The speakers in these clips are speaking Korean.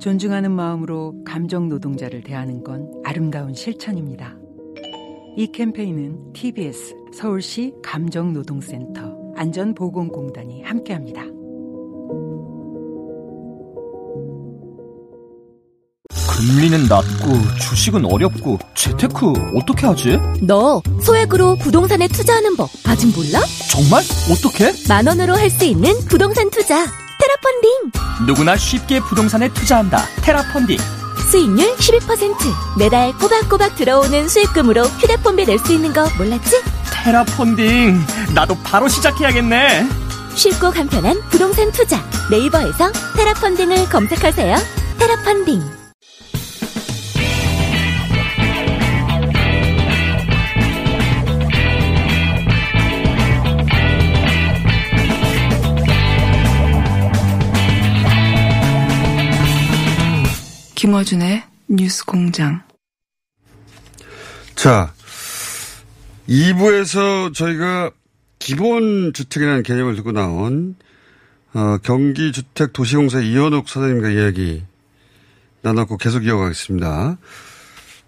존중하는 마음으로 감정 노동자를 대하는 건 아름다운 실천입니다. 이 캠페인은 TBS 서울시 감정노동센터 안전보건공단이 함께합니다. 금리는 낮고 주식은 어렵고 재테크 어떻게 하지? 너 소액으로 부동산에 투자하는 법 아직 몰라? 정말? 어떻게? 만 원으로 할 수 있는 부동산 투자 테라펀딩 누구나 쉽게 부동산에 투자한다. 테라펀딩. 수익률 12% 매달 꼬박꼬박 들어오는 수익금으로 휴대폰비 낼 수 있는 거 몰랐지? 테라펀딩. 나도 바로 시작해야겠네. 쉽고 간편한 부동산 투자 네이버에서 테라펀딩을 검색하세요 테라펀딩 김어준의 뉴스 공장. 자, 2부에서 저희가 기본주택이라는 개념을 두고 나온 어, 경기주택도시공사 이현욱 사장님과 이야기 나눴고 계속 이어가겠습니다.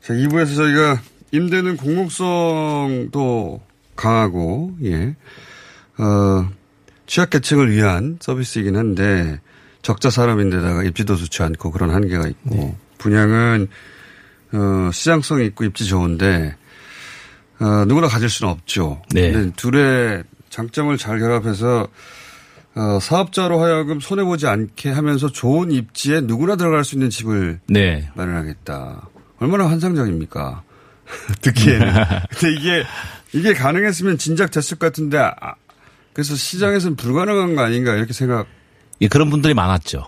자, 2부에서 저희가 임대는 공공성도 강하고, 예, 어, 취약계층을 위한 서비스이긴 한데, 적자 사람인데다가 입지도 좋지 않고 그런 한계가 있고, 네. 분양은, 어, 시장성이 있고 입지 좋은데, 어, 누구나 가질 수는 없죠. 네. 근데 둘의 장점을 잘 결합해서 어, 사업자로 하여금 손해 보지 않게 하면서 좋은 입지에 누구나 들어갈 수 있는 집을 네. 마련하겠다. 얼마나 환상적입니까? 듣기에는. 근데 이게, 이게 가능했으면 진작 됐을 것 같은데, 아, 그래서 시장에서는 불가능한 거 아닌가 이렇게 생각. 예, 그런 분들이 많았죠.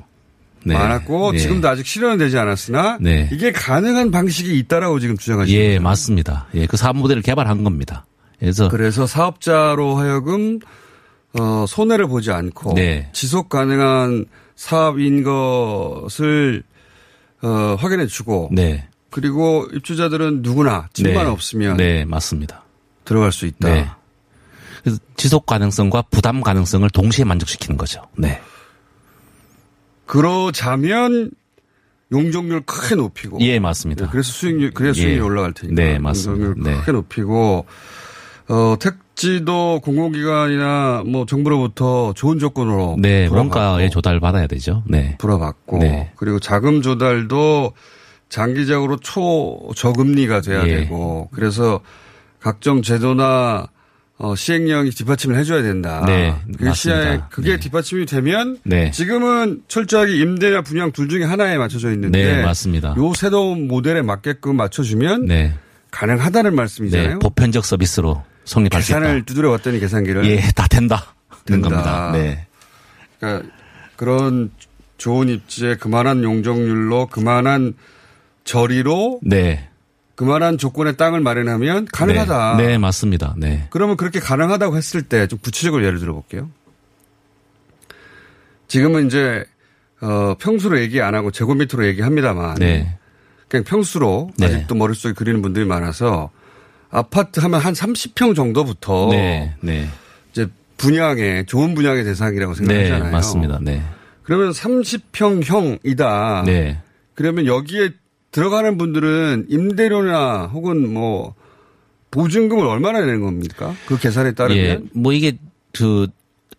네. 많았고, 네. 지금도 아직 실현은 되지 않았으나, 네. 이게 가능한 방식이 있다라고 지금 주장하시는 예, 맞습니다. 예, 그 사업 모델을 개발한 겁니다. 그래서. 그래서 사업자로 하여금 어, 손해를 보지 않고 네. 지속 가능한 사업인 것을 어, 확인해 주고 네. 그리고 입주자들은 누구나 집만 네. 없으면 네, 맞습니다. 들어갈 수 있다. 네. 그래서 지속 가능성과 부담 가능성을 동시에 만족시키는 거죠. 네. 그러자면 용적률 크게 높이고 예, 맞습니다. 그래서 수익률 그래서 수익률이 예. 올라갈 테니까 네, 맞습니다. 용적률 네. 크게 높이고 어 택지도 공공기관이나 뭐 정부로부터 좋은 조건으로 네, 원가에 조달 받아야 되죠. 네. 불어받고 네. 그리고 자금 조달도 장기적으로 초저금리가 돼야 예. 되고 그래서 각종 제도나 어, 시행령이 뒷받침을 해줘야 된다. 네, 그게 맞습니다. 시행, 그게 네. 뒷받침이 되면 네. 지금은 철저하게 임대나 분양 둘 중에 하나에 맞춰져 있는데 네, 맞습니다. 요 새로운 모델에 맞게끔 맞춰주면 네. 가능하다는 말씀이잖아요. 네. 보편적 서비스로 성립할 수 있다. 계산을 두드려 봤더니 계산기를 예, 다 된다. 된 된다. 겁니다. 네. 그러니까 그런 좋은 입지에 그만한 용적률로 그만한 저리로 네. 그만한 조건의 땅을 마련하면 가능하다. 네, 네, 맞습니다. 네. 그러면 그렇게 가능하다고 했을 때 좀 구체적으로 예를 들어 볼게요. 지금은 이제 어 평수로 얘기 안 하고 제곱미터로 얘기합니다만 네. 그냥 평수로 네. 아직도 머릿속에 그리는 분들이 많아서 아파트 하면 한 30평 정도부터 네. 네. 이제 분양의 좋은 분양의 대상이라고 네, 생각하잖아요. 맞습니다. 네. 그러면 30평형이다. 네. 그러면 여기에 들어가는 분들은 임대료나 혹은 뭐 보증금을 얼마나 내는 겁니까? 그 계산에 따르면 예. 뭐 이게 그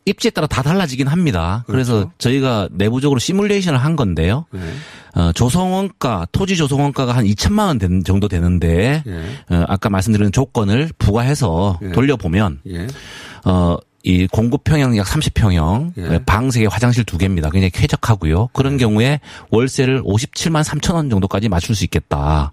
입지에 따라 다 달라지긴 합니다. 그래서 그렇죠. 저희가 내부적으로 시뮬레이션을 한 건데요. 네. 어, 조성원가, 토지 조성원가가 한 2천만 원 된- 정도 되는데, 예. 어, 아까 말씀드린 조건을 부과해서 예. 돌려보면, 예. 어, 이 공급 평형 약 30평형, 예. 방 3개, 화장실 2개입니다. 굉장히 쾌적하고요. 그런 경우에 월세를 57만 3천 원 정도까지 맞출 수 있겠다.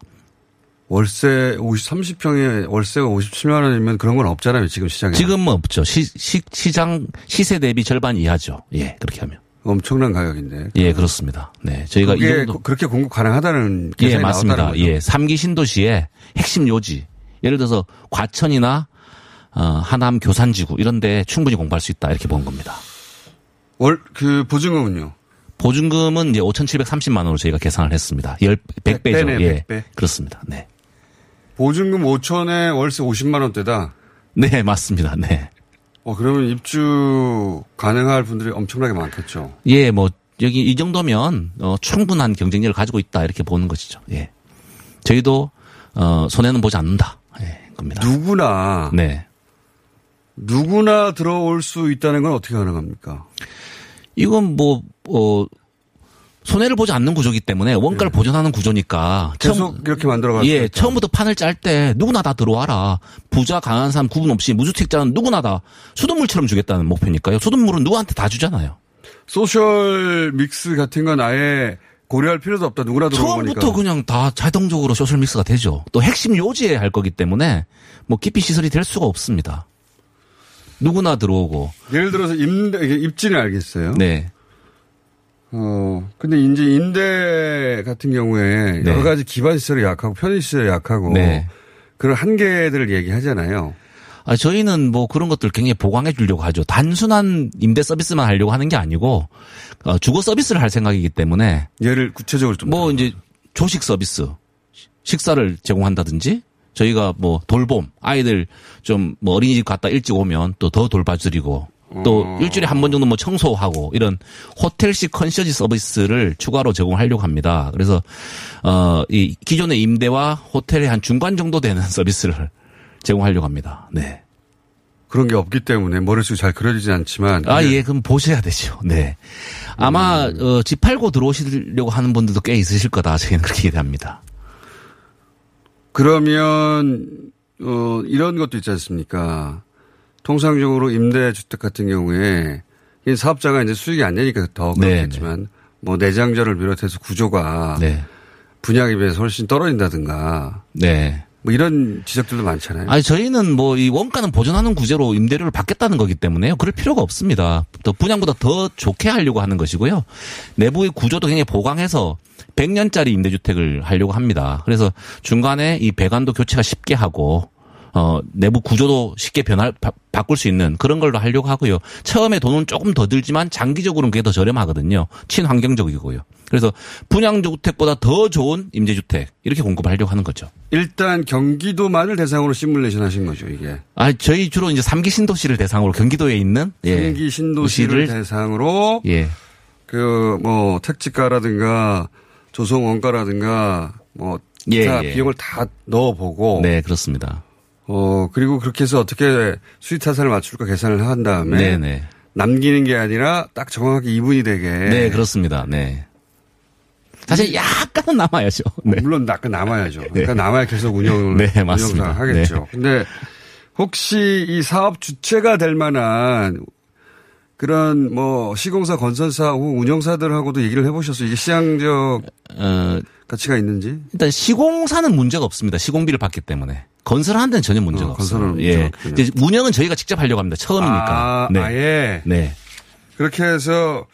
월세 50, 30평에 월세가 57만 원이면 그런 건 없잖아요. 지금 시장에. 지금은 없죠. 시, 시, 시장, 시세 대비 절반 이하죠. 예, 그렇게 하면. 엄청난 가격인데. 예, 그렇습니다. 네. 저희가 이 정도 그렇게 공급 가능하다는 예, 계산이 맞습니다. 나왔다는 거죠. 예. 3기 신도시의 핵심 요지. 예를 들어서 과천이나 어, 하남 교산지구 이런 데 충분히 공부할 수 있다. 이렇게 본 겁니다. 월, 그 보증금은요? 보증금은 이제 5,730만 원으로 저희가 계산을 했습니다. 10, 100배죠. 백배네, 예. 백배. 그렇습니다. 네. 보증금 5천에 월세 50만 원대다. 네, 맞습니다. 네. 어, 그러면 입주 가능할 분들이 엄청나게 많겠죠. 예, 뭐 여기 이 정도면 어, 충분한 경쟁력을 가지고 있다 이렇게 보는 것이죠. 예. 저희도 어, 손해는 보지 않는다. 예, 겁니다. 누구나 네. 누구나 들어올 수 있다는 건 어떻게 가능합니까? 이건 뭐 어, 손해를 보지 않는 구조기 때문에 원가를 보존하는 구조니까 네. 계속 이렇게 만들어갈 수 예, 있다. 처음부터 판을 짤 때 누구나 다 들어와라. 부자, 강한 사람 구분 없이 무주택자는 누구나 다 수돗물처럼 주겠다는 목표니까요. 수돗물은 누구한테 다 주잖아요. social mix 같은 건 아예 고려할 필요도 없다. 누구나 들어오니까. 처음부터 그냥 다 자동적으로 social mix가 되죠. 또 핵심 요지에 할 거기 때문에 뭐 기피 시설이 될 수가 없습니다. 누구나 들어오고. 예를 들어서 임대 입지는 알겠어요. 네. 어 근데 이제 임대 같은 경우에 네. 여러 가지 기반 시설이 약하고 편의 시설이 약하고 네. 그런 한계들을 얘기하잖아요. 아, 저희는 뭐 그런 것들 굉장히 보강해 주려고 하죠. 단순한 임대 서비스만 하려고 하는 게 아니고 어, 주거 서비스를 할 생각이기 때문에 예를 구체적으로 좀 뭐. 이제 조식 서비스 식사를 제공한다든지 저희가 뭐 돌봄 아이들 좀 뭐 어린이집 갔다 일찍 오면 또 더 돌봐드리고 또 어. 일주일에 한 번 정도 뭐 청소하고 이런 호텔식 컨시어지 서비스를 추가로 제공하려고 합니다. 그래서 어이 기존의 임대와 호텔의 한 중간 정도 되는 서비스를 제공하려고 합니다. 네. 그런 게 없기 때문에 머릿속에 잘 그려지지 않지만 아, 예, 그럼 보셔야 되죠. 네. 아마, 음. 어, 집 팔고 들어오시려고 하는 분들도 꽤 있으실 거다. 저희는 그렇게 기대합니다. 그러면 어 이런 것도 있지 않습니까? 통상적으로 임대주택 같은 경우에 이 사업자가 이제 수익이 안 내니까 더 네, 그렇겠지만 뭐 내장자를 비롯해서 구조가 네. 분양에 비해서 훨씬 떨어진다든가 네. 뭐 이런 지적들도 많잖아요. 아니, 저희는 뭐 이 원가는 보존하는 구제로 임대료를 받겠다는 거기 때문에요. 그럴 필요가 없습니다. 또 분양보다 더 좋게 하려고 하는 것이고요. 내부의 구조도 굉장히 보강해서 100년짜리 임대주택을 하려고 합니다. 그래서 중간에 이 배관도 교체가 쉽게 하고 어, 내부 구조도 쉽게 변화, 바, 바꿀 수 있는 그런 걸로 하려고 하고요. 처음에 돈은 조금 더 들지만 장기적으로는 그게 더 저렴하거든요. 친환경적이고요. 그래서 분양주택보다 더 좋은 임대주택 이렇게 공급하려고 하는 거죠. 일단 경기도만을 대상으로 시뮬레이션 하신 거죠, 이게. 아, 저희 주로 이제 3기 신도시를 대상으로 경기도에 있는 예. 신기 신도시를 도시를- 대상으로 예. 그뭐 택지가라든가 조성 원가라든가 뭐 예, 기타 예. 비용을 다 넣어보고 네, 그렇습니다. 어 그리고 그렇게 해서 어떻게 수익 타산을 맞출까 계산을 한 다음에 네, 네. 남기는 게 아니라 딱 정확하게 이분이 되게 네, 그렇습니다. 네. 사실 약간은 남아야죠. 네. 물론 약간 남아야죠. 그러니까 남아야 계속 운영을 네, 맞습니다. 하겠죠. 근데 혹시 이 사업 주체가 될 만한 그런 뭐 시공사 건설사 운영사들하고도 얘기를 해보셔서 이게 시장적 어, 가치가 있는지 일단 시공사는 문제가 없습니다. 시공비를 받기 때문에. 건설하는 데는 전혀 문제가 어, 없어요. 건설은 예. 문제가 운영은 저희가 직접 하려고 합니다. 처음이니까. 아, 네. 아예 네. 그렇게 해서 주, 어,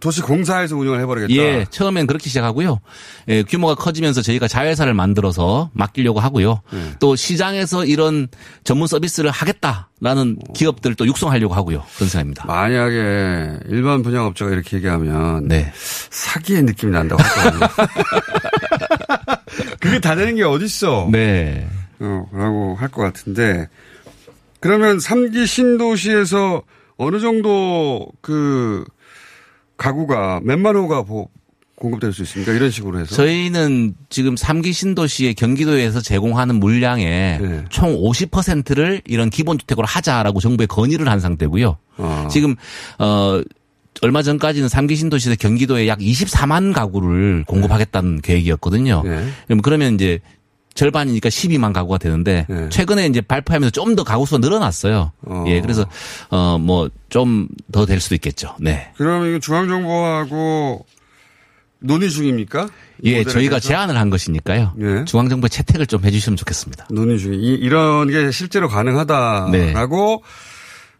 도시 공사에서 운영을 해버리겠다. 예, 처음엔 그렇게 시작하고요. 예, 규모가 커지면서 저희가 자회사를 만들어서 맡기려고 하고요. 네. 또 시장에서 이런 전문 서비스를 하겠다라는 기업들을 또 육성하려고 하고요. 그런 생각입니다. 만약에 일반 분양업자가 이렇게 얘기하면 네. 사기의 느낌이 난다고 하거든요. 그게 다 되는 게 어딨어. 네. 어, 라고 할 것 같은데 그러면 3기 신도시에서 어느 정도 그 가구가 몇만 호가 보- 공급될 수 있습니까? 이런 식으로 해서. 저희는 지금 3기 신도시의 경기도에서 제공하는 물량의 네. 총 50%를 이런 기본주택으로 하자라고 정부에 건의를 한 상태고요. 어. 지금 어 얼마 전까지는 3기 신도시에서 경기도에 약 24만 가구를 공급하겠다는 계획이었거든요. 네. 그럼 그러면 이제 절반이니까 12만 가구가 되는데 네. 최근에 이제 발표하면서 좀 더 가구 수가 늘어났어요. 어. 예, 그래서 어 뭐 좀 더 될 수도 있겠죠. 네. 그러면 이거 중앙정부하고 논의 중입니까? 이 예, 저희가 대해서? 제안을 한 것이니까요. 예. 중앙정부의 채택을 좀 해주시면 좋겠습니다. 논의 중에 이, 이런 게 실제로 가능하다라고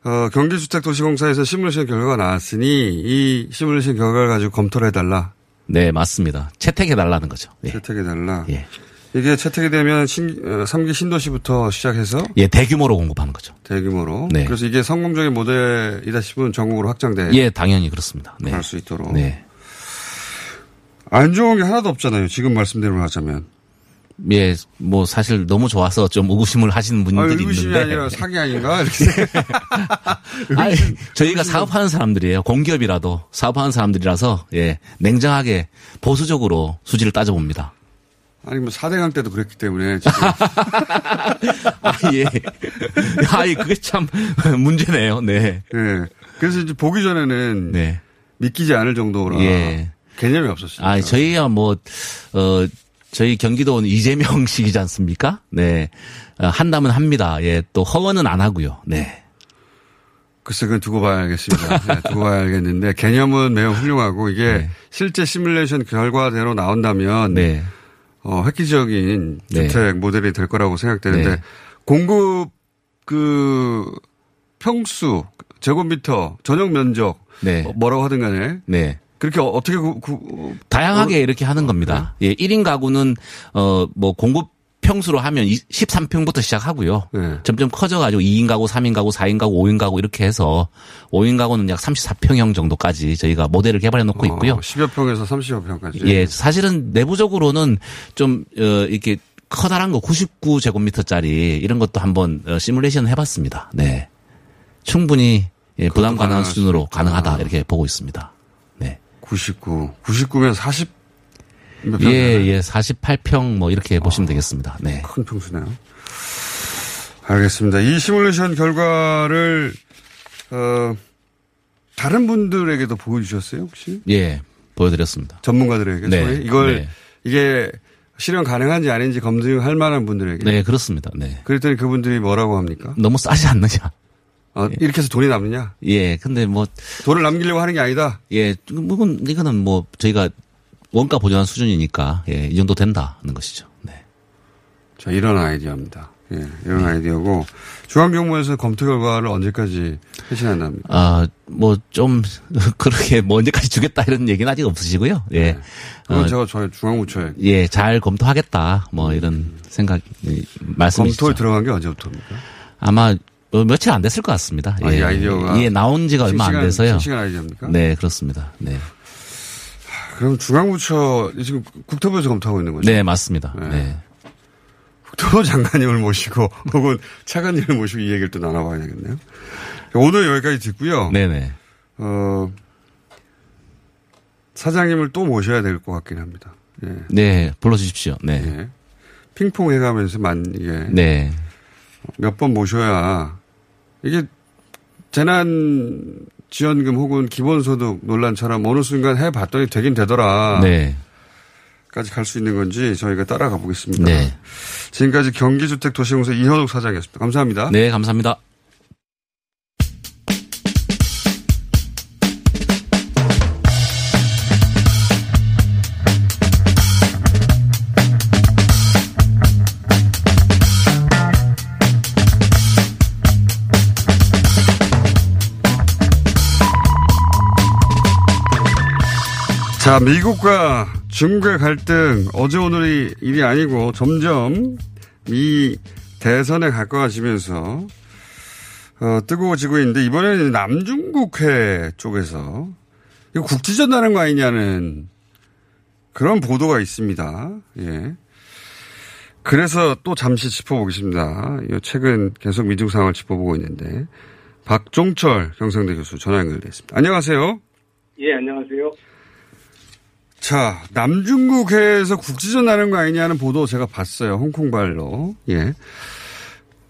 어, 경기주택도시공사에서 시뮬레이션 결과가 나왔으니 이 시뮬레이션 결과를 가지고 검토를 해달라. 네, 맞습니다. 채택해달라는 거죠. 예. 채택해달라. 예. 이게 채택이 되면 신, 어, 3기 신도시부터 시작해서 예, 대규모로 공급하는 거죠. 대규모로. 네. 그래서 이게 성공적인 모델이다 싶으면 전국으로 확장돼 예, 당연히 그렇습니다. 네. 갈수 있도록. 네. 안 좋은 게 하나도 없잖아요. 지금 말씀대로 하자면. 예, 뭐 사실 너무 좋아서 좀 의구심을 하시는 아, 분들이 의구심이 있는데. 아니라 사기 아닌가? 이렇게. 아니, 저희가 사업하는 사람들이에요. 공기업이라도 사업하는 사람들이라서 예, 냉정하게 보수적으로 수지를 따져봅니다. 아니, 뭐 4대강 때도 그랬기 때문에. 아, 예. 아이, 그게 참 문제네요. 네. 네. 그래서 이제 보기 전에는 네. 믿기지 않을 정도로 예. 개념이 없었어요. 아, 저희야 뭐, 어, 저희 경기도는 이재명식이지 않습니까? 네. 어, 한다면 합니다. 예, 또 허언은 안 하고요. 네. 글쎄, 그건 두고 봐야겠습니다. 네, 두고 봐야겠는데, 개념은 매우 훌륭하고, 이게 네. 실제 시뮬레이션 결과대로 나온다면, 네. 어, 획기적인 네. 주택 모델이 될 거라고 생각되는데, 네. 공급, 그, 평수, 제곱미터, 전용 면적, 네. 어, 뭐라고 하든 간에, 네. 그렇게 어- 어떻게 구, 구, 다양하게 이렇게 하는 겁니다. 예, 1인 가구는 어 뭐 공급 평수로 하면 13평부터 시작하고요. 네. 점점 커져가지고 2인 가구, 3인 가구, 4인 가구, 5인 가구 이렇게 해서 5인 가구는 약 34평형 정도까지 저희가 모델을 개발해 놓고 있고요. 어, 10여 평에서 30여 평까지. 예, 사실은 내부적으로는 좀 어, 이렇게 커다란 거 99제곱미터짜리 이런 것도 한번 어, 시뮬레이션 해봤습니다. 네, 충분히 예, 부담 가능한 수 수준으로. 가능하다 이렇게 보고 있습니다. 네. 99. 99면 40. 예, 예, 48평 뭐 이렇게 보시면 되겠습니다. 네. 큰 평수네요. 알겠습니다. 이 시뮬레이션 결과를 어, 다른 분들에게도 보여주셨어요 혹시 예, 보여드렸습니다. 전문가들에게 네, 소위 이걸 네. 이게 실현 가능한지 아닌지 검증할 만한 분들에게 네, 그렇습니다. 네. 그랬더니 그분들이 뭐라고 합니까? 너무 싸지 않느냐. 아, 이렇게 해서 돈이 남느냐? 예, 근데 뭐, 돈을 남기려고 하는 게 아니다. 예, 이건, 이거는 뭐, 저희가 원가 보존한 수준이니까, 예, 이 정도 된다는 것이죠. 네. 자 이런 아이디어입니다. 예, 이런 네. 아이디어고 중앙정부에서 검토 결과를 언제까지 회신한답니까? 아, 뭐, 좀, 그렇게 뭐 언제까지 주겠다 이런 얘기는 아직 없으시고요. 예. 네. 그건 어, 제가 저희 중앙부처에 예, 잘 검토하겠다. 뭐 이런 생각, 말씀이시죠. 검토에 들어간 게 언제부터입니까? 아마 뭐 며칠 안 됐을 것 같습니다. 아, 이 아이디어가 예, 나온 지가 얼마 안 돼서요. 싱싱한 아이디어입니까? 네, 그렇습니다. 네. 그럼 중앙부처 지금 국토부에서 검토하고 있는 거죠? 네, 맞습니다. 네. 네. 국토부 장관님을 모시고 혹은 차관님을 모시고 이 얘기를 또 나눠봐야겠네요. 오늘 여기까지 듣고요. 네네. 어, 사장님을 또 모셔야 될 것 같긴 합니다. 예. 네, 불러주십시오. 네. 예. 핑퐁 해가면서 만, 이게 네. 몇 번 모셔야 이게 재난 지원금 혹은 기본소득 논란처럼 어느 순간 해봤더니 되긴 되더라. 네. 까지 갈 수 있는 건지 저희가 따라가 보겠습니다. 네. 지금까지 경기주택도시공사 이현욱 사장이었습니다. 감사합니다. 네, 감사합니다. 자, 미국과 중국의 갈등 어제 오늘이 일이 아니고 점점 이 대선에 가까워지면서 어, 뜨거워지고 있는데 이번에는 남중국해 쪽에서 이거 국지전 나는 거 아니냐는 그런 보도가 있습니다. 예. 그래서 또 잠시 짚어보겠습니다. 이 최근 계속 미중 상황을 짚어보고 있는데 박종철 경상대 교수 전화 연결돼 있습니다. 안녕하세요. 예, 안녕하세요. 자, 남중국 해에서 국지전 나는 거 아니냐는 보도 제가 봤어요. 홍콩발로. 예.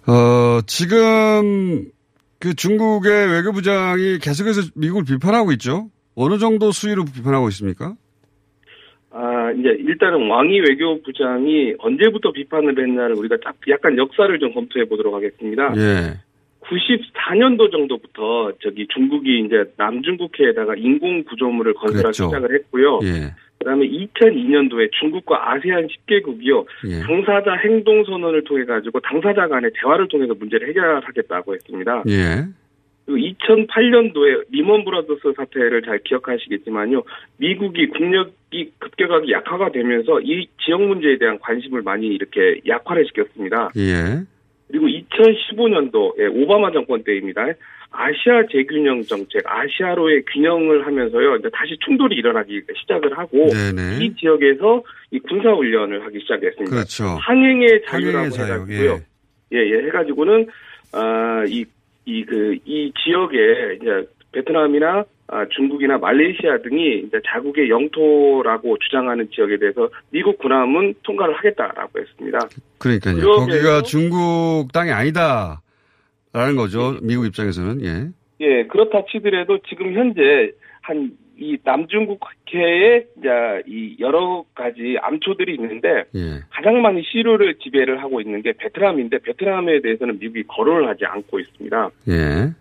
어, 지금 그 중국의 외교부장이 계속해서 미국을 비판하고 있죠. 어느 정도 수위로 비판하고 있습니까? 아, 이제 일단은 왕이 외교부장이 언제부터 비판을 했나를 우리가 딱 약간 역사를 좀 검토해 보도록 하겠습니다. 예. 94년도 정도부터 저기 중국이 이제 남중국해에다가 인공 구조물을 건설하기. 시작을 했고요. 예. 그다음에 2002년도에 중국과 아세안 10개국이요. 예. 당사자 행동 선언을 통해 가지고 당사자 간의 대화를 통해서 문제를 해결하겠다고 했습니다. 예. 그리고 2008년도에 리먼 브라더스 사태를 잘 기억하시겠지만요. 미국이 국력이 급격하게 약화가 되면서 이 지역 문제에 대한 관심을 많이 이렇게 약화를 시켰습니다. 예. 그리고 2015년도 오바마 정권 때입니다. 아시아 재균형 정책, 아시아로의 균형을 하면서요. 이제 다시 충돌이 일어나기 시작을 하고 네네. 이 지역에서 이 군사 훈련을 하기 시작했습니다. 그렇죠. 항행의 자유라고 자유, 해가지고요. 예, 예, 해가지고는 아 이 이 그 이 지역에 이제 베트남이나 아, 중국이나 말레이시아 등이 이제 자국의 영토라고 주장하는 지역에 대해서 미국 군함은 통과를 하겠다라고 했습니다. 그러니까요. 거기가 중국 땅이 아니다. 라는 거죠. 미국 입장에서는. 예. 예, 그렇다 치더라도 지금 현재 한 이 남중국 해에 이제 이 여러 가지 암초들이 있는데 예. 가장 많이 시료를 지배를 하고 있는 게 베트남인데 베트남에 대해서는 미국이 거론을 하지 않고 있습니다. 예.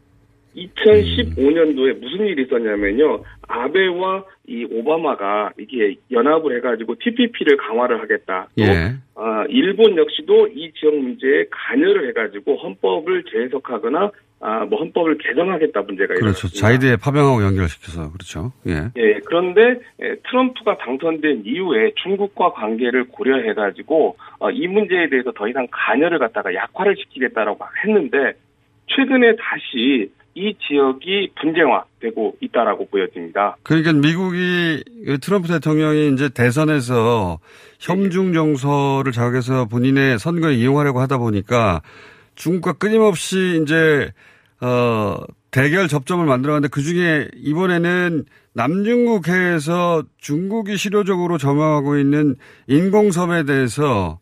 2015년도에 무슨 일이 있었냐면요. 아베와 이 오바마가 이게 연합을 해가지고 TPP를 강화를 하겠다. 또 예. 아, 일본 역시도 이 지역 문제에 관여를 해가지고 헌법을 재해석하거나 아, 뭐 헌법을 개정하겠다 문제가 그렇죠. 일어났습니다. 자이드에 파병하고 연결시켜서. 그렇죠. 예. 예, 그런데 예, 트럼프가 당선된 이후에 중국과 관계를 고려해가지고 어, 이 문제에 대해서 더 이상 관여를 갖다가 약화를 시키겠다라고 막 했는데 최근에 다시 이 지역이 분쟁화되고 있다라고 보여집니다. 그러니까 미국이 트럼프 대통령이 이제 대선에서 혐중 정서를 자극해서 본인의 선거에 이용하려고 하다 보니까 중국과 끊임없이 이제 어 대결 접점을 만들어갔는데 그 중에 이번에는 남중국해에서 중국이 실효적으로 점유하고 있는 인공섬에 대해서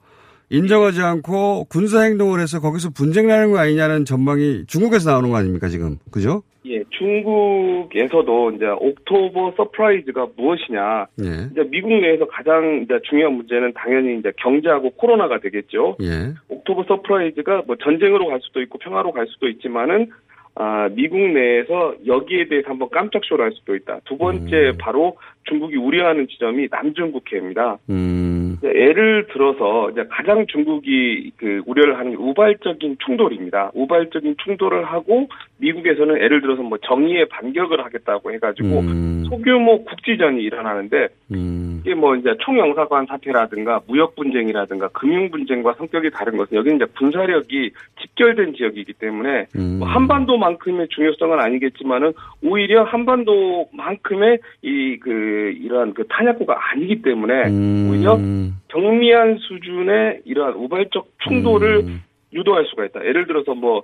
인정하지 않고 군사 행동을 해서 거기서 분쟁 나는 거 아니냐는 전망이 중국에서 나오는 거 아닙니까 지금 그죠? 예, 중국에서도 이제 October surprise가 무엇이냐. 예. 이제 미국 내에서 가장 이제 중요한 문제는 당연히 이제 경제하고 코로나가 되겠죠. 예. October surprise가 뭐 전쟁으로 갈 수도 있고 평화로 갈 수도 있지만은 아, 미국 내에서 여기에 대해서 한번 깜짝 쇼를 할 수도 있다. 두 번째 음. 바로 중국이 우려하는 지점이 남중국해입니다. 음. 예를 들어서 이제 가장 중국이 그 우려를 하는 게 우발적인 충돌입니다. 우발적인 충돌을 하고 미국에서는 예를 들어서 뭐 정의의 반격을 하겠다고 해가지고 음. 소규모 국지전이 일어나는데 음. 이게 뭐 이제 총영사관 사태라든가 무역 분쟁이라든가 금융 분쟁과 성격이 다른 것은 여기는 이제 군사력이 집결된 지역이기 때문에 음. 뭐 한반도만큼의 중요성은 아니겠지만은 오히려 한반도만큼의 이 그 이러한 그 탄약고가 아니기 때문에 음. 오히려 경미한 수준의 이러한 우발적 충돌을 음. 유도할 수가 있다. 예를 들어서 뭐,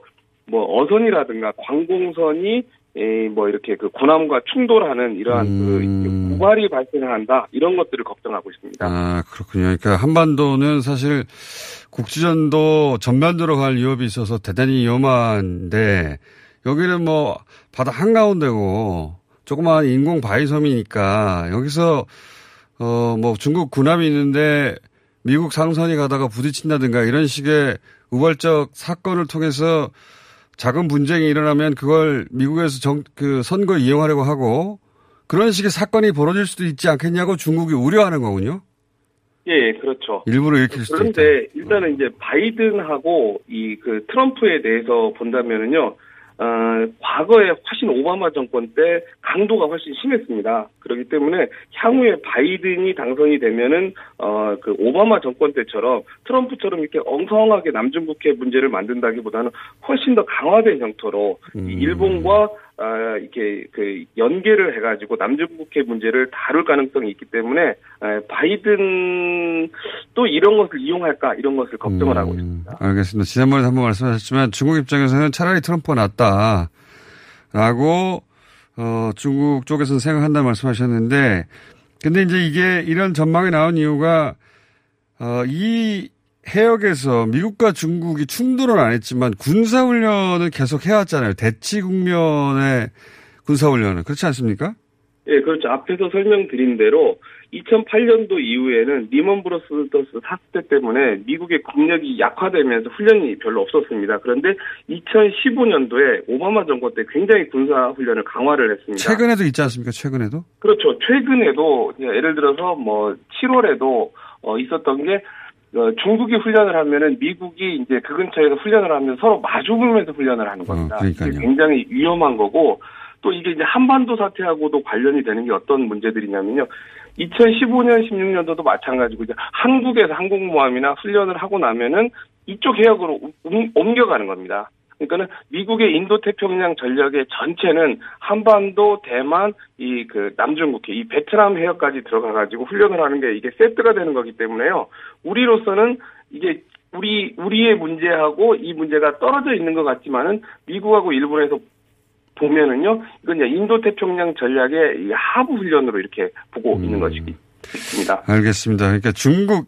뭐, 어선이라든가 관공선이, 에, 뭐, 이렇게 그 군함과 충돌하는 이러한 음. 그 우발이 발생한다. 이런 것들을 걱정하고 있습니다. 아, 그렇군요. 그러니까 한반도는 사실 국지전도 전면으로 갈 위협이 있어서 대단히 위험한데 여기는 뭐 바다 한가운데고 조그마한 인공 바위섬이니까 여기서 어 뭐 중국 군함이 있는데 미국 상선이 가다가 부딪힌다든가 이런 식의 우발적 사건을 통해서 작은 분쟁이 일어나면 그걸 미국에서 정, 그 선거에 이용하려고 하고 그런 식의 사건이 벌어질 수도 있지 않겠냐고 중국이 우려하는 거군요. 예, 예, 그렇죠. 일부러 일으킬 수도 있다. 그런데 일단은 이제 바이든하고 이 그 트럼프에 대해서 본다면은요, 어, 과거에 훨씬 오바마 정권 때 강도가 훨씬 심했습니다. 그렇기 때문에 향후에 바이든이 당선이 되면은 어, 그 오바마 정권 때처럼 트럼프처럼 이렇게 엉성하게 남중국해 문제를 만든다기보다는 훨씬 더 강화된 형태로 이 음. 일본과 아, 이렇게 그 연계를 해가지고 남중국해 문제를 다룰 가능성이 있기 때문에 에, 바이든 또 이런 것을 이용할까 이런 것을 걱정을 하고 있습니다. 음, 알겠습니다. 지난번에 한번 말씀하셨지만 중국 입장에서는 차라리 트럼프가 낫다라고 어, 중국 쪽에서는 생각한다 말씀하셨는데 근데 이제 이게 이런 전망이 나온 이유가 어, 이 해역에서 미국과 중국이 충돌은 안 했지만 군사훈련을 계속 해왔잖아요. 대치 국면의 군사훈련은. 그렇지 않습니까? 예, 그렇죠. 앞에서 설명드린 대로 2008년도 이후에는 리먼 브러더스 사태 때문에 미국의 국력이 약화되면서 훈련이 별로 없었습니다. 그런데 2015년도에 오바마 정권 때 굉장히 군사 훈련을 강화를 했습니다. 최근에도 있지 않습니까? 최근에도? 그렇죠. 최근에도 예를 들어서 뭐 7월에도 어, 있었던 게 어, 중국이 훈련을 하면은 미국이 이제 그 근처에서 훈련을 하면 서로 마주보면서 훈련을 하는 겁니다. 어, 그러니까요. 굉장히 위험한 거고 또 이게 이제 한반도 사태하고도 관련이 되는 게 어떤 문제들이냐면요. 2015년, 16년도도 마찬가지고 이제 한국에서 항공모함이나 훈련을 하고 나면은 이쪽 해역으로 옮- 옮겨가는 겁니다. 그러니까는 미국의 인도 태평양 전략의 전체는 한반도, 대만, 이 그 남중국해, 이 베트남 해역까지 들어가 가지고 훈련을 하는 게 이게 세트가 되는 거기 때문에요. 우리로서는 이게 우리 우리의 문제하고 이 문제가 떨어져 있는 것 같지만은 미국하고 일본에서 보면은요, 이건 이제 인도 태평양 전략의 이 하부 훈련으로 이렇게 보고 음. 있는 것입니다. 알겠습니다. 그러니까 중국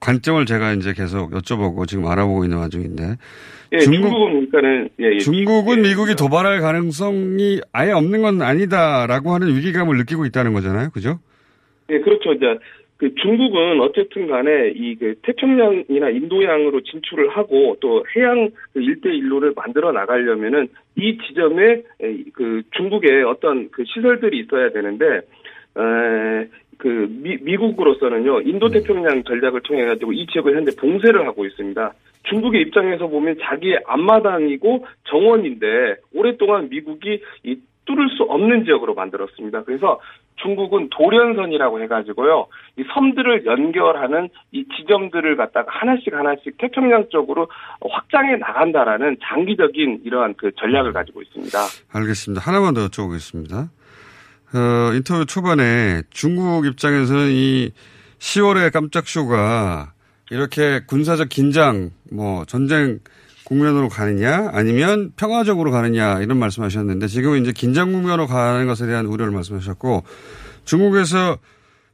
관점을 제가 이제 계속 여쭤보고 지금 알아보고 있는 와중인데 예, 중국- 중국은 그러니까는 예, 예, 중국은 예, 미국이 도발할 가능성이 아예 없는 건 아니다라고 하는 위기감을 느끼고 있다는 거잖아요. 그죠? 예, 그렇죠. 이제 그 중국은 어쨌든 간에 이 그 태평양이나 인도양으로 진출을 하고 또 해양 그 일대 일로를 만들어 나가려면은 이 지점에 에, 그 중국의 어떤 그 시설들이 있어야 되는데 에, 그 미, 미국으로서는요 인도 태평양 전략을 통해 가지고 이 지역을 현재 봉쇄를 하고 있습니다. 중국의 입장에서 보면 자기의 앞마당이고 정원인데 오랫동안 미국이 이 뚫을 수 없는 지역으로 만들었습니다. 그래서 중국은 도련선이라고 해가지고요, 이 섬들을 연결하는 이 지점들을 갖다가 하나씩 하나씩 태평양 쪽으로 확장해 나간다라는 장기적인 이러한 그 전략을 가지고 있습니다. 알겠습니다. 하나만 더 여쭤보겠습니다. 어, 인터뷰 초반에 중국 입장에서는 이 10월의 깜짝 쇼가 이렇게 군사적 긴장, 뭐 전쟁 국면으로 가느냐 아니면 평화적으로 가느냐 이런 말씀하셨는데 지금은 이제 긴장 국면으로 가는 것에 대한 우려를 말씀하셨고 중국에서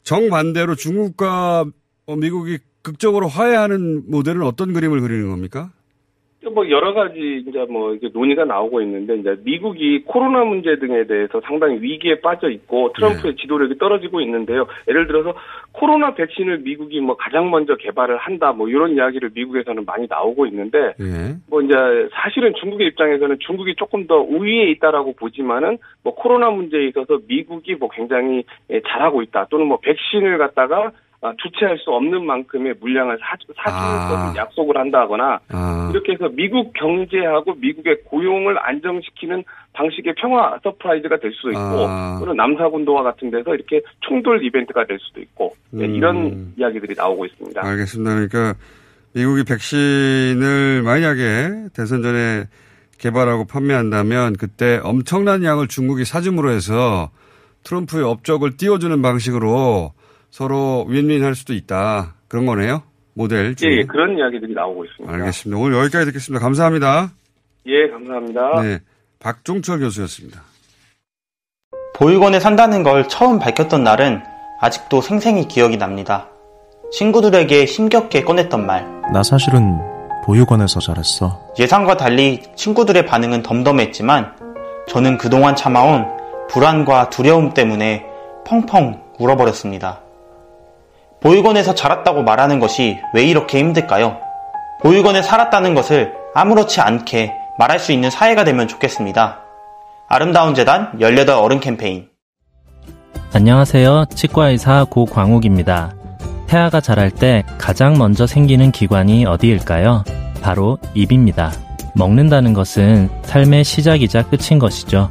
정반대로 중국과 어, 미국이 극적으로 화해하는 모델은 어떤 그림을 그리는 겁니까? 뭐 여러 가지 이제 뭐 이게 논의가 나오고 있는데 이제 미국이 코로나 문제 등에 대해서 상당히 위기에 빠져 있고 트럼프의 지도력이 떨어지고 있는데요. 예를 들어서 코로나 백신을 미국이 뭐 가장 먼저 개발을 한다 뭐 이런 이야기를 미국에서는 많이 나오고 있는데 예. 뭐 이제 사실은 중국의 입장에서는 중국이 조금 더 우위에 있다라고 보지만은 뭐 코로나 문제에 있어서 미국이 뭐 굉장히 예, 잘하고 있다 또는 뭐 백신을 갖다가 아, 주체할 수 없는 만큼의 물량을 사, 사주는 아. 약속을 한다거나 아, 이렇게 해서 미국 경제하고 미국의 고용을 안정시키는 방식의 평화 surprise가 될 수도 있고 아. 또는 남사군도와 같은 데서 이렇게 충돌 이벤트가 될 수도 있고 네, 음. 이런 이야기들이 나오고 있습니다. 알겠습니다. 그러니까 미국이 백신을 만약에 대선 전에 개발하고 판매한다면 그때 엄청난 양을 중국이 사줌으로 해서 트럼프의 업적을 띄워주는 방식으로 서로 윈윈할 수도 있다. 그런 거네요. 모델 중에. 예, 예, 그런 이야기들이 나오고 있습니다. 알겠습니다. 오늘 여기까지 듣겠습니다. 감사합니다. 예, 감사합니다. 네. 박종철 교수였습니다. 보육원에 산다는 걸 처음 밝혔던 날은 아직도 생생히 기억이 납니다. 친구들에게 힘겹게 꺼냈던 말. 나 사실은 보육원에서 자랐어. 예상과 달리 친구들의 반응은 덤덤했지만 저는 그동안 참아온 불안과 두려움 때문에 펑펑 울어버렸습니다. 보육원에서 자랐다고 말하는 것이 왜 이렇게 힘들까요? 보육원에 살았다는 것을 아무렇지 않게 말할 수 있는 사회가 되면 좋겠습니다. 아름다운 재단 18 어른 캠페인 안녕하세요. 치과의사 고광욱입니다. 태아가 자랄 때 가장 먼저 생기는 기관이 어디일까요? 바로 입입니다. 먹는다는 것은 삶의 시작이자 끝인 것이죠.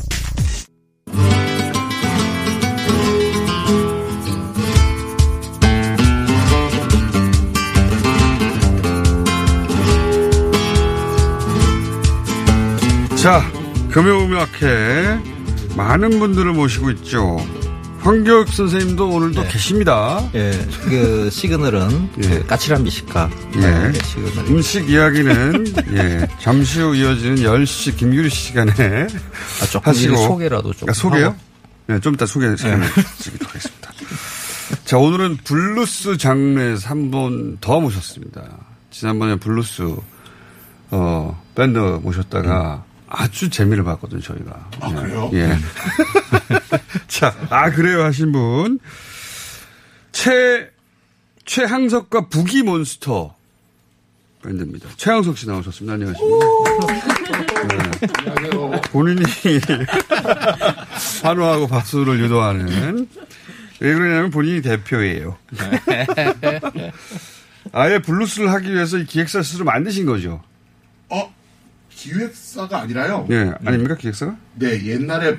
자, 금요음악회 많은 분들을 모시고 있죠. 황교익 선생님도 오늘도 계십니다. 예, 그 시그널은 그 까칠한 미식가. 예. 네, 시그널. 음식 이야기는 예, 잠시 후 이어지는 10시 김규리 씨 시간에 아, 조금 하시고 소개라도 좀 아, 소개요? 하고. 네, 좀 이따 소개 시간을 드리도록 하겠습니다. 자, 오늘은 블루스 장르에서 한 번 더 모셨습니다. 지난번에 블루스 어, 밴드 모셨다가 아주 재미를 봤거든요, 저희가. 아, 그래요? 예. 자, 아, 그래요 하신 분. 최, 최항석과 Boogie Monster 밴드입니다. 최항석 씨 나오셨습니다. 안녕하십니까. 네. 본인이 환호하고 박수를 유도하는. 왜 그러냐면 본인이 대표예요. 아예 블루스를 하기 위해서 이 기획사 스스로 만드신 거죠. 어 기획사가 아니라요. 예, 아닙니까 기획사가? 네 옛날에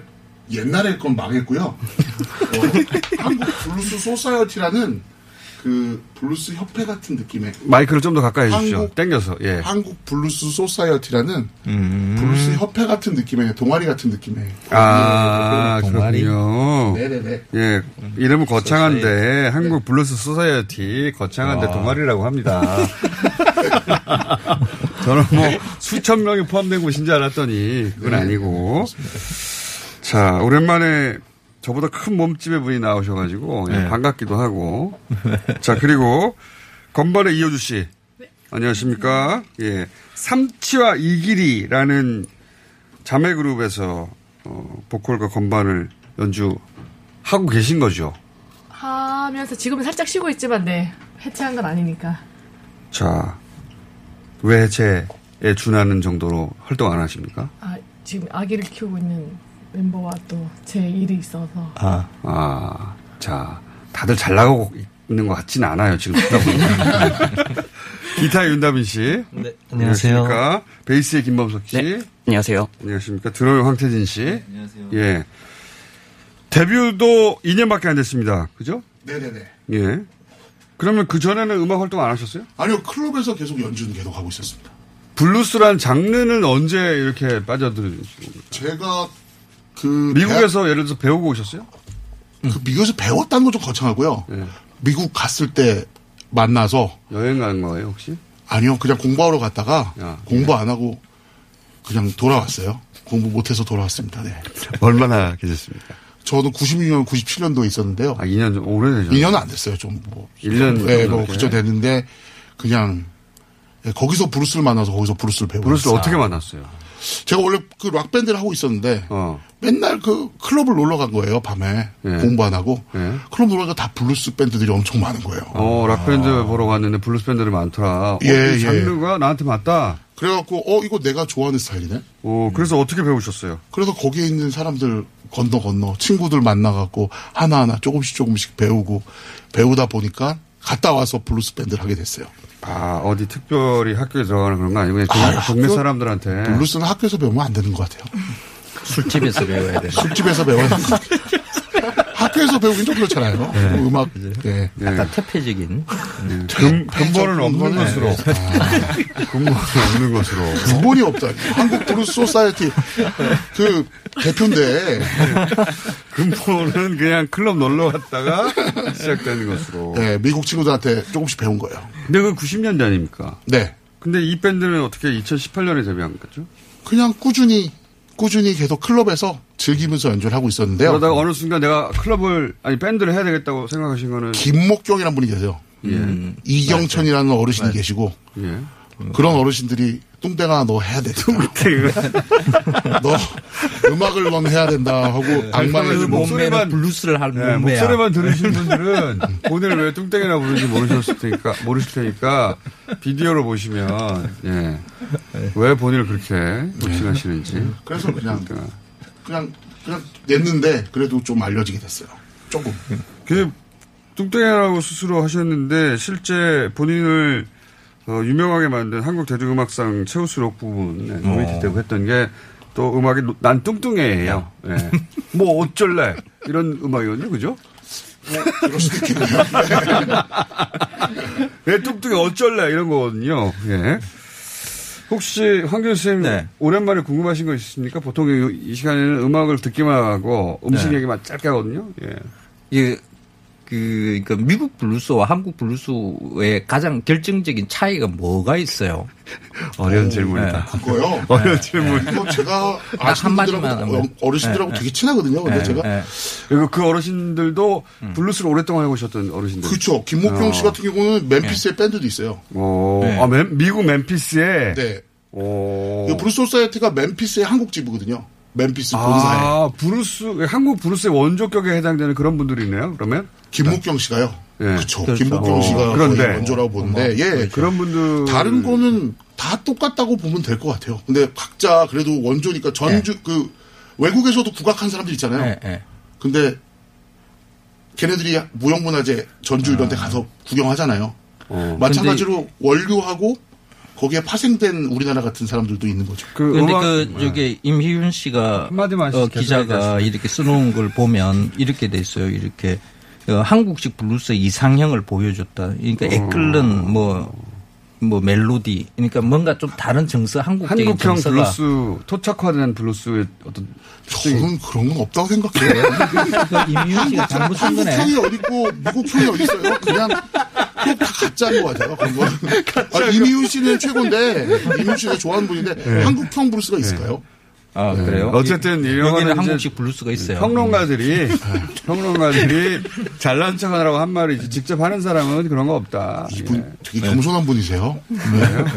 옛날에 건 망했고요. 어, 한국 블루스 Society라는 그 블루스 협회 같은 느낌의 마이크를 좀 더 가까이 해주십시오. 한국- 땡겨서 예. 한국 블루스 Society라는 블루스 협회 같은 느낌의 동아리 같은 느낌의 아, 동아리? 그렇군요. 네네네. 예, 이름은 거창한데 한국 블루스 Society 거창한데 와. 동아리라고 합니다. 저는 뭐 수천 명이 포함된 곳인 줄 알았더니 그건 네, 아니고. 자, 오랜만에 저보다 큰 몸집의 분이 나오셔가지고 예, 네. 반갑기도 하고. 자, 그리고 건반의 이효주 씨. 안녕하십니까. 예. 삼치와 이길이라는 자매 그룹에서 어, 보컬과 건반을 연주하고 계신 거죠. 하면서 지금은 살짝 쉬고 있지만 네 해체한 건 아니니까 자, 왜 해체에 준하는 정도로 활동 안 하십니까? 아 지금 아기를 키우고 있는 멤버와 또 제 일이 있어서 아, 아, 자, 다들 잘 나가고 있는 것 같지는 않아요, 지금 듣다 보니까. 기타 윤다빈 씨. 네, 안녕하세요. 안녕하십니까. 베이스의 김범석 씨. 네, 안녕하세요. 안녕하십니까. 드럼의 황태진 씨. 안녕하세요. 예. 데뷔도 2년밖에 안 됐습니다. 그죠? 네네네. 예. 그러면 그 전에는 음악 활동 안 하셨어요? 아니요 클럽에서 계속 연주는 계속 하고 있었습니다. 블루스란 장르는 언제 이렇게 빠져들으시고? 제가 그 미국에서 예를 들어서 배우고 오셨어요? 그 미국에서 배웠다는 건 좀 거창하고요. 미국 갔을 때 만나서 여행 간 거예요 혹시? 아니요 그냥 공부하러 갔다가 공부 안 하고 그냥 돌아왔어요. 공부 못해서 돌아왔습니다. 네. 얼마나 계셨습니까? 저는 96년, 97년도에 있었는데요. 아, 2년 좀 오래되죠. 2년은 안 됐어요. 좀 뭐. 1년 네, 정도 뭐? 그저 됐는데 그냥 예, 거기서 블루스를 만나서 거기서 블루스를 배우고 블루스를 있어요. 어떻게 만났어요? 제가 원래 그 락 밴드를 하고 있었는데 어. 맨날 그 클럽을 놀러 간 거예요. 밤에 공부 안 하고 예. 클럽 놀러 가다 블루스 밴드들이 엄청 많은 거예요. 어, 락밴드 보러 갔는데 블루스 밴드들이 많더라. 어, 예, 이 장르가 나한테 맞다. 그래갖고 어 이거 내가 좋아하는 스타일이네. 어, 그래서 어떻게 배우셨어요? 그래서 거기에 있는 사람들 건너 건너 친구들 만나갖고 하나하나 조금씩 조금씩 배우고 배우다 보니까 갔다 와서 블루스 밴드를 하게 됐어요. 아, 어디 특별히 학교에 들어가는 그런 거 아니고 그냥 아, 동네 사람들한테. 블루스는 학교에서 배우면 안 되는 것 같아요. 술집에서 배워야 돼. 술집에서 배워야 되는 것 같아요. 학교에서 배우긴 좀 그렇잖아요. 네. 뭐 음악, 네. 약간 퇴폐적인. 근, 근본은 없는 네. 것으로. 근본은 없는 것으로. 근본이 없다. 한국 블루스 Society 그 대표인데 근본은 그냥 클럽 놀러 갔다가 시작되는 것으로. 네, 미국 친구들한테 조금씩 배운 거예요. 근데 그 90년대 아닙니까? 네. 근데 이 밴드는 어떻게 2018년에 데뷔한 거죠? 그냥 꾸준히 꾸준히 계속 클럽에서 즐기면서 연주를 하고 있었는데요. 그러다가 어느 순간 내가 클럽을 아니 밴드를 해야 되겠다고 생각하신 거는 김목경이라는 분이 계세요. 예. 이경천이라는 어르신이 계시고 예. 그런 어르신들이 뚱땡아 너 해야 돼. 너 음악을 넌 해야 된다 하고 악마의 그 몸매는 블루스를 하는 네, 몸매야. 목소리만 들으신 분들은 오늘 왜 뚱땡이라 부르는지 모르셨을 테니까 모르실 테니까 비디오로 보시면 예. 왜 본인을 그렇게 욕심하시는지 그래서 그냥 그냥 그냥 냈는데 그래도 좀 알려지게 됐어요. 조금. 그 뚱땡이라고 스스로 하셨는데 실제 본인을 어, 유명하게 만든 한국 대중음악상 최우수 록 부문에 노미네이트 되고 했던 게 또 음악이 노- 난 뚱뚱해예요. 예. 뭐 어쩔래 이런 음악이거든요, 그죠? 그럴 수도 있겠네요. 예, 뚱뚱해 어쩔래 이런 거거든요. 예. 혹시 황교익 선생님 오랜만에 궁금하신 거 있으십니까? 보통 이, 이 시간에는 음악을 듣기만 하고 음식 네. 얘기만 짧게 하거든요. 예. 예, 그, 그 미국 블루스와 한국 블루스의 가장 결정적인 차이가 뭐가 있어요? 어려운 질문이다. 그거요? 어려운 질문. 이거 제가 딱 아시는 한마디만 분들하고 하면. 어르신들하고 네. 되게 친하거든요. 근데 네, 제가 네. 그리고 그 어르신들도 블루스를 오랫동안 해오셨던 어르신들. 그렇죠. 김목경 씨 어. 같은 경우는 멤피스의 밴드도 있어요. 오, 네. 아, 멤- 미국 멤피스에. 네. 오. 이 블루스 Society가 멤피스의 한국 지부거든요. 멤피스 본사에. 아, 블루스, 한국 블루스의 원조격에 해당되는 그런 분들이네요, 그러면? 김목경 씨가요. 예. 그렇죠. 김목경 씨가 그런데. 원조라고 보는데, 예. 그런 분들. 다른 거는 다 똑같다고 보면 될 것 같아요. 근데 각자 그래도 원조니까 전주, 그, 외국에서도 국악한 사람들 있잖아요. 네, 네. 근데 걔네들이 무형문화재 전주 이런 데 가서 구경하잖아요. 마찬가지로 원류하고 거기에 파생된 우리나라 같은 사람들도 있는 거죠. 그런데 그 저기 임희윤 씨가 한마디만 어, 기자가. 이렇게 써놓은 걸 보면 이렇게 돼 있어요. 이렇게 어, 한국식 블루스 이상형을 보여줬다. 그러니까 애끓는 뭐 뭐 멜로디, 그러니까 뭔가 좀 다른 정서, 한국적인 한국형 정서가 블루스, 토착화된 블루스의 어떤. 저는 그런 건 없다고 생각해요. 그 임희윤 씨가 잘못 쓴 거네. 한국형이 어딨고 미국형이 어딨어요? 그냥 다 가짜인 것 같아요. 그런 거. 아, 이미훈 씨는 최고인데 이미훈 씨가 좋아하는 분인데 네. 한국형 블루스가 있을까요? 아 그래요? 어쨌든 이 영화는 여기는 한국식 블루스가 있어요. 평론가들이 평론가들이 잘난 척하느라고 한 말이지 직접 하는 사람은 그런 거 없다. 이분 되게 겸손한 분이세요. 네.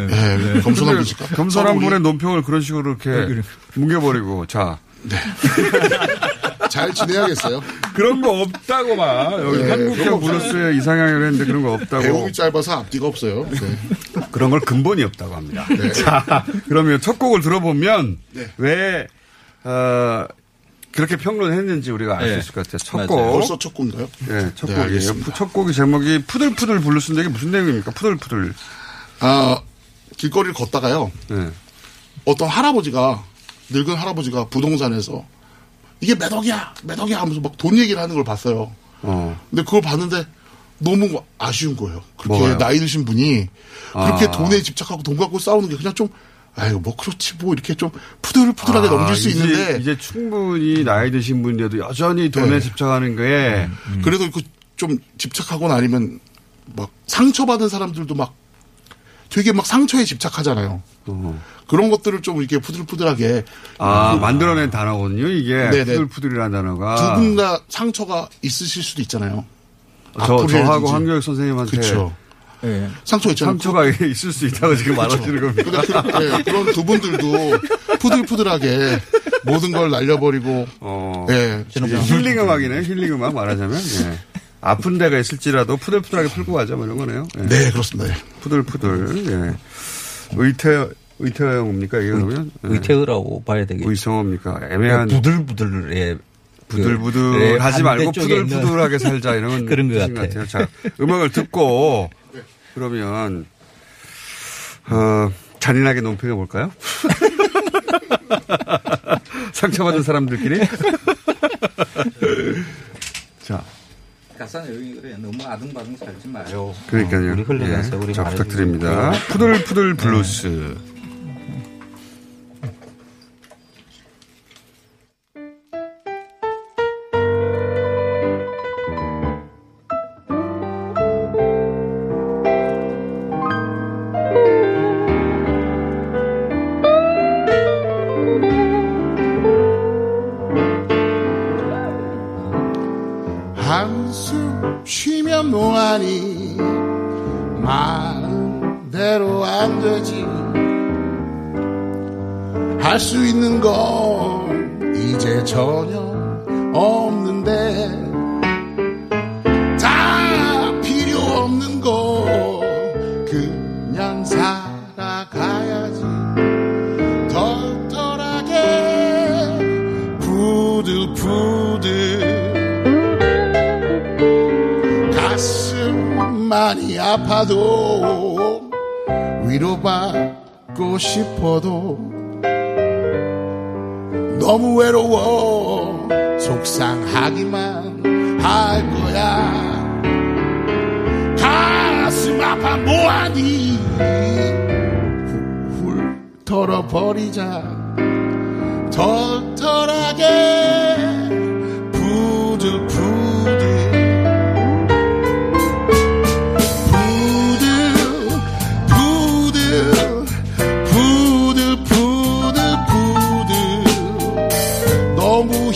네. 네. 겸손한 근데 분이니까. 겸손한 서로 분의 논평을 그런 식으로 이렇게 뭉개버리고 자. 잘 지내야겠어요. 그런 거 없다고 봐. 여기 네, 한국형 거 블루스의 이상향을 했는데 그런 거 없다고. 배움이 짧아서 앞뒤가 없어요. 네. 그런 걸 근본이 없다고 합니다. 네. 자, 그러면 첫 곡을 들어보면 네. 왜 어, 그렇게 평론했는지 우리가 알수 네. 있을 것 같아요. 첫 맞아요. 곡. 벌써 첫 곡인가요? 네, 첫 네, 곡이에요. 첫 곡이 제목이 푸들푸들 블루스인데 이게 무슨 내용입니까? 푸들푸들. 아, 길거리를 걷다가요. 네. 어떤 할아버지가, 늙은 할아버지가 부동산에서 이게 몇 억이야 하면서 막 돈 얘기를 하는 걸 봤어요. 어. 근데 그걸 봤는데 너무 아쉬운 거예요. 그렇게 뭐가요? 나이 드신 분이 그렇게 아. 돈에 집착하고 돈 갖고 싸우는 게 그냥 좀, 아이고, 뭐 그렇지, 뭐 이렇게 좀 푸들푸들하게 넘길 수 아, 이제, 있는데. 이제 충분히 나이 드신 분인데도 여전히 돈에 네. 집착하는 게 그래도 그 좀 집착하거나 아니면 막 상처받은 사람들도 막 되게 막 상처에 집착하잖아요. 그런 것들을 좀 이렇게 푸들푸들하게 아, 그 만들어낸 단어거든요, 이게. 네네. 푸들푸들이라는 단어가. 두 분 다 상처가 있으실 수도 있잖아요. 저, 악플이라든지. 저하고 황교익 선생님한테. 그렇죠. 예. 상처 있잖아요. 상처가 있을 수 있다고 지금 그렇죠. 말하시는? 근데 그, 네, 그런 두 분들도 푸들푸들하게 모든 걸 날려버리고, 어. 예. 이제 힐링 음악이네요, 힐링 음악 말하자면. 예. 아픈 데가 있을지라도 푸들푸들하게 풀고 가자, 뭐 이런 거네요. 예. 네, 그렇습니다. 예. 푸들푸들, 예. 의태, 의태어입니까, 이게 그러면? 예. 의태어라고 봐야 되겠죠. 의성어입니까? 애매한. 부들부들의 부들부들 하지 말고 푸들푸들하게 살자 이런 그런 것 뜻인 같아요. 자, 음악을 듣고 그러면 어, 잔인하게 논평해 볼까요? 상처받은 사람들끼리. 자, 가사는 여기 그래 너무 아등바등 살지 마요. 그러니까요. 어, 우리 흘러가서 예. 우리 자. 부탁드립니다. 푸들푸들 블루스.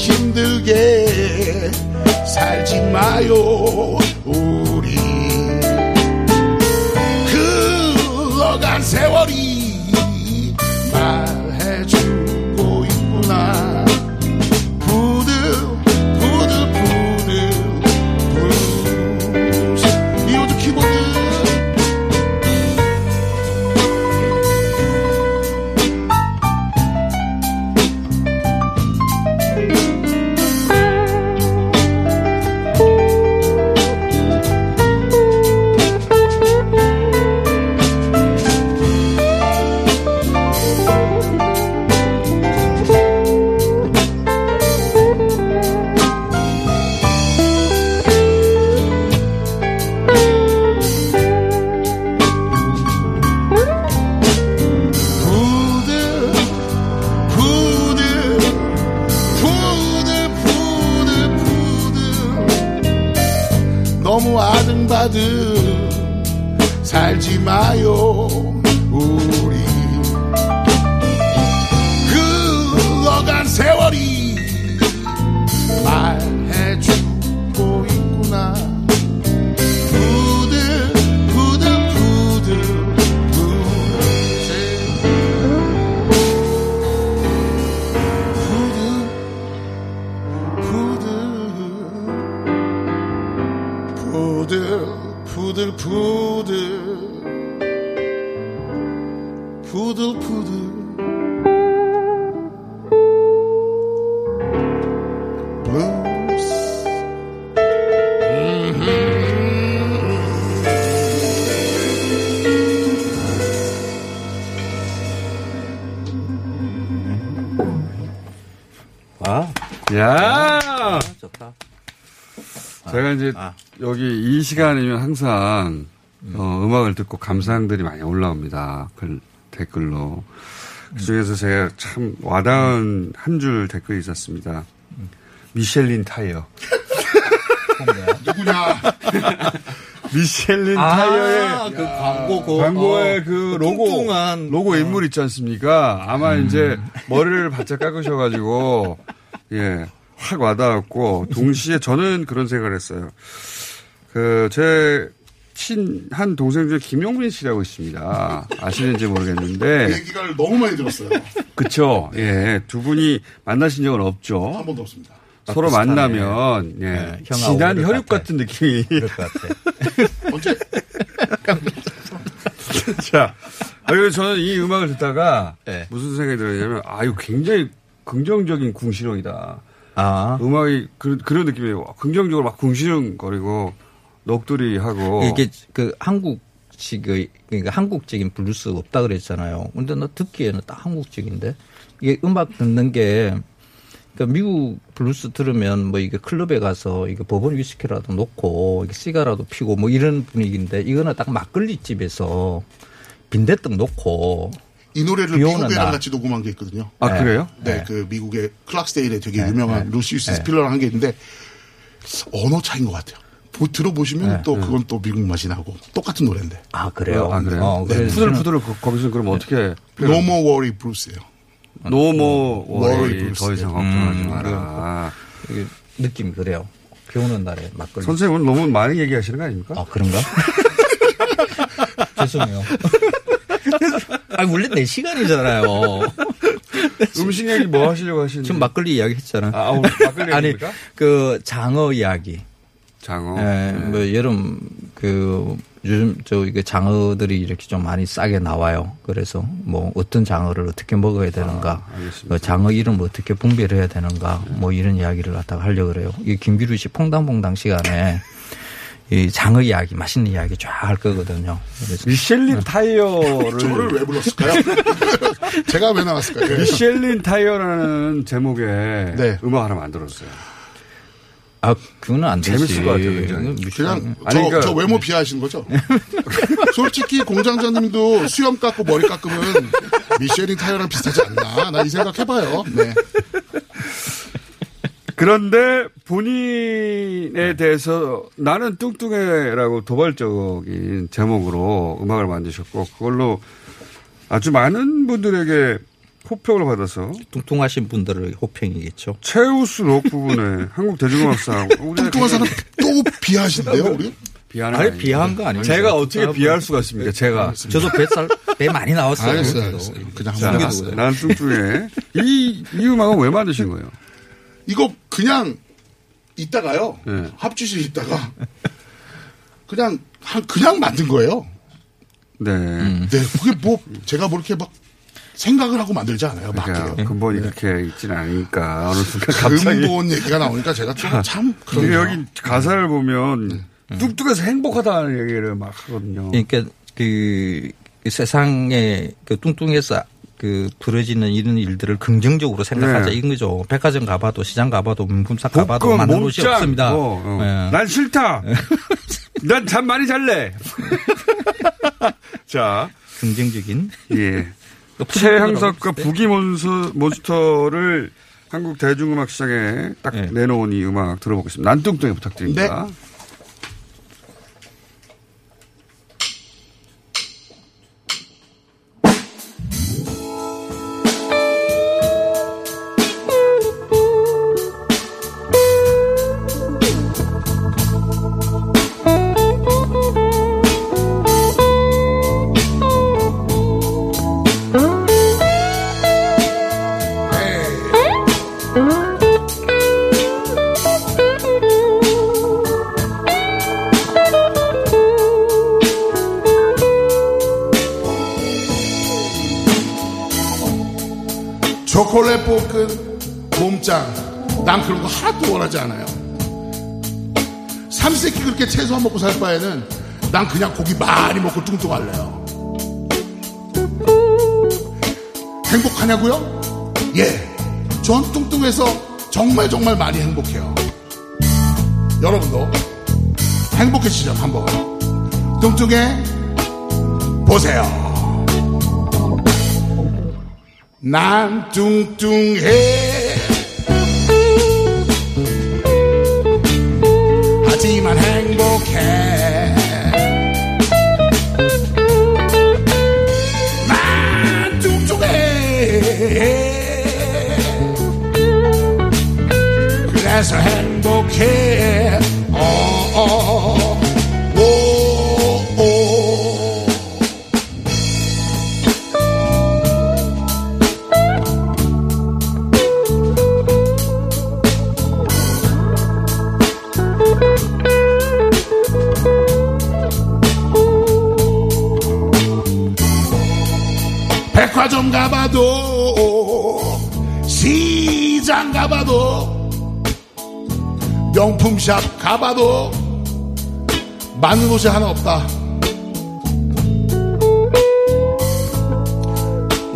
힘들게 살지 마요 우리. 흘러간 세월이 이 시간이면 항상 어, 음악을 듣고 감상들이 많이 올라옵니다. 글, 댓글로. 그 중에서 제가 참 와닿은 한 줄 댓글이 있었습니다. 미셸린 타이어. 누구냐? 미셸린 아, 타이어의 그 광고, 그, 광고의 어, 그그 로고 뚱뚱한, 로고 인물 있지 않습니까? 아마 이제 머리를 바짝 깎으셔가지고 예. 확 와닿았고 동시에 저는 그런 생각을 했어요. 그 제 친한 동생 중에 김용민 씨라고 있습니다. 아시는지 모르겠는데 얘기를 너무 많이 들었어요. 그쵸. 예. 두 분이 만나신 적은 없죠. 한 번도 없습니다. 서로 비슷하네. 만나면 예. 네, 형하고 진한 혈육 것 같은 느낌이 그럴 것 같아. 언제? 자, 아, 저는 이 음악을 듣다가 네. 무슨 생각이 들었냐면, 아, 이거 굉장히 긍정적인 궁시렁이다. 아. 음악이 그, 그런 느낌이에요. 긍정적으로 막 궁시렁거리고, 넋두리하고. 이게 그 한국식의 그러니까 한국적인 블루스 없다 그랬잖아요. 근데 나 듣기에는 딱 한국적인데 이게 음악 듣는 게 그러니까 미국 블루스 들으면 뭐 이게 클럽에 가서 이게 버번 위스키라도 놓고 이게 시가라도 피고 뭐 이런 분위기인데 이거는 딱 막걸리 집에서 빈대떡 놓고 이 노래를 비 오는 미국애랑 날. 같이 녹음한 게 있거든요. 아, 그래요? 네, 네. 그 미국의 클락스데일에 되게 네, 유명한 네. 루시우스 네. 스필러랑 한 게 있는데 언어 차이인 것 같아요. 보- 들어보시면 네. 또 그건 또 미국 맛이 나고 똑같은 노래인데. 아 그래요? 아, 그래요? 어, 네, 푸들푸들 거- 거기서 그럼 어떻게. No More Worry. No More Worry Worry Blues. 더 이상 걱정하지 음, 마라. 이게 느낌이 그래요. 비 오는 날에 막걸리. 선생님은 너무 많이 얘기하시는 거 아닙니까? 아 그런가? 죄송해요. 아 원래 내 시간이잖아요. 음식 얘기 뭐 하시려고 하시는지. 지금 막걸리 이야기 했잖아. 아, 오늘 막걸리 아니? 그 장어 이야기. 장어. 예, 네. 뭐 여름 그 요즘 저 이게 장어들이 이렇게 좀 많이 싸게 나와요. 그래서 뭐 어떤 장어를 어떻게 먹어야 되는가, 그 장어 이름을 어떻게 분별해야 를 되는가, 뭐 이런 이야기를 갖다가 하려고 그래요. 이 김기루 씨 퐁당퐁당 시간에 이 장어 이야기, 맛있는 이야기 쫙 할 거거든요. 그래서 미셸린 타이어를 저를 왜 불렀을까요? 제가 왜 나왔을까요? 미셸린 타이어라는 제목의 음악 하나 만들었어요. 아, 그거는 안 되지. 재밌을 것 같아요, 굉장히. 그냥 아니, 저, 그러니까- 저 외모 비하하시는 거죠? 솔직히 공장장님도 수염 깎고 머리 깎으면 미쉐린 타이어랑 비슷하지 않나? 나 이 생각 해봐요. 네. 그런데 본인에 대해서 나는 뚱뚱해라고 도발적인 제목으로 음악을 만드셨고 그걸로 아주 많은 분들에게 호평을 받아서 뚱뚱하신 분들의 호평이겠죠. 최우수 록 부분에 한국 대중음악상 뚱뚱한 사람 또 비하하신대요, 우리? 비하는 아니. 비하한 거 아닙니까? 제가 어떻게 아, 비할 수가 있습니까? 제가 저도 뱃살 배 많이 나왔어요. 알겠어요. 알겠어요. 그냥 자, 한번. 난 뚱뚱해. 이, 이 음악은 왜 만드신 거예요? 이거 그냥 있다가요. 네. 합주실에 있다가 그냥 한- 그냥 만든 거예요. 네. 네, 그게 뭐 제가 뭐 이렇게 막 생각을 하고 만들지 않아요. 그러니까 막게요. 근본이 그렇게 있지는 않으니까 어느 순간 갑자기 근본 얘기가 나오니까 제가 좀참 근데 그런 여기 가사를 보면 뚱뚱해서 행복하다는 얘기를 막 하거든요. 그러니까 그 세상에 그 뚱뚱해서 그 벌어지는 이런 일들을 긍정적으로 생각하자 네. 이런 거죠. 백화점 가봐도 시장 가봐도 명품샵 가봐도 많은 곳이 몸짱, 없습니다. 뭐, 어. 예. 난 싫다. 난 잠 많이 잘래. 자, 긍정적인. 예. 최향석과 푸딩이라고 부기 몬스, 몬스터를 한국 대중음악 시장에 딱 네. 내놓은 이 음악 들어보겠습니다. 난뚱뚱해 부탁드립니다. 네. 채소만 먹고 살 바에는 난 그냥 고기 많이 먹고 뚱뚱 할래요. 행복하냐고요? 예. 전 뚱뚱해서 정말 정말 많이 행복해요. 여러분도 행복해지죠, 한번. 뚱뚱해 보세요. 난 뚱뚱해 하지만 행복 그래서 명품샵 가봐도 맞는 옷이 하나 없다.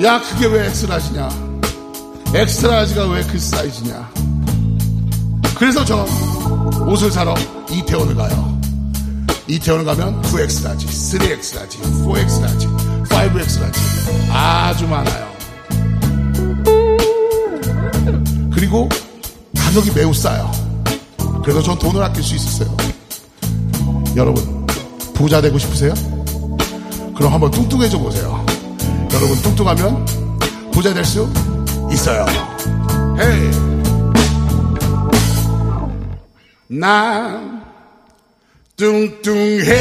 야 그게 왜 X Large냐? X Large가 왜 그 사이즈냐? 그래서 전 옷을 사러 이태원을 가요. 이태원을 가면 2X Large, 3X Large, 4X Large, 5X Large 아주 많아요. 그리고 가격이 매우 싸요. 그래서 전 돈을 아낄 수 있었어요. 여러분 부자 되고 싶으세요? 그럼 한번 뚱뚱해져 보세요. 여러분 뚱뚱하면 부자 될 수 있어요. 헤이. 난 뚱뚱해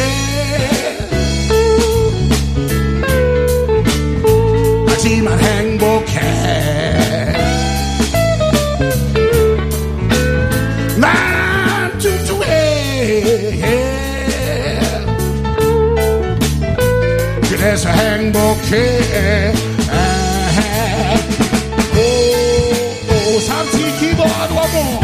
하지만 행복해 그래서 행복해. 오, 오, 삼칠 기도하고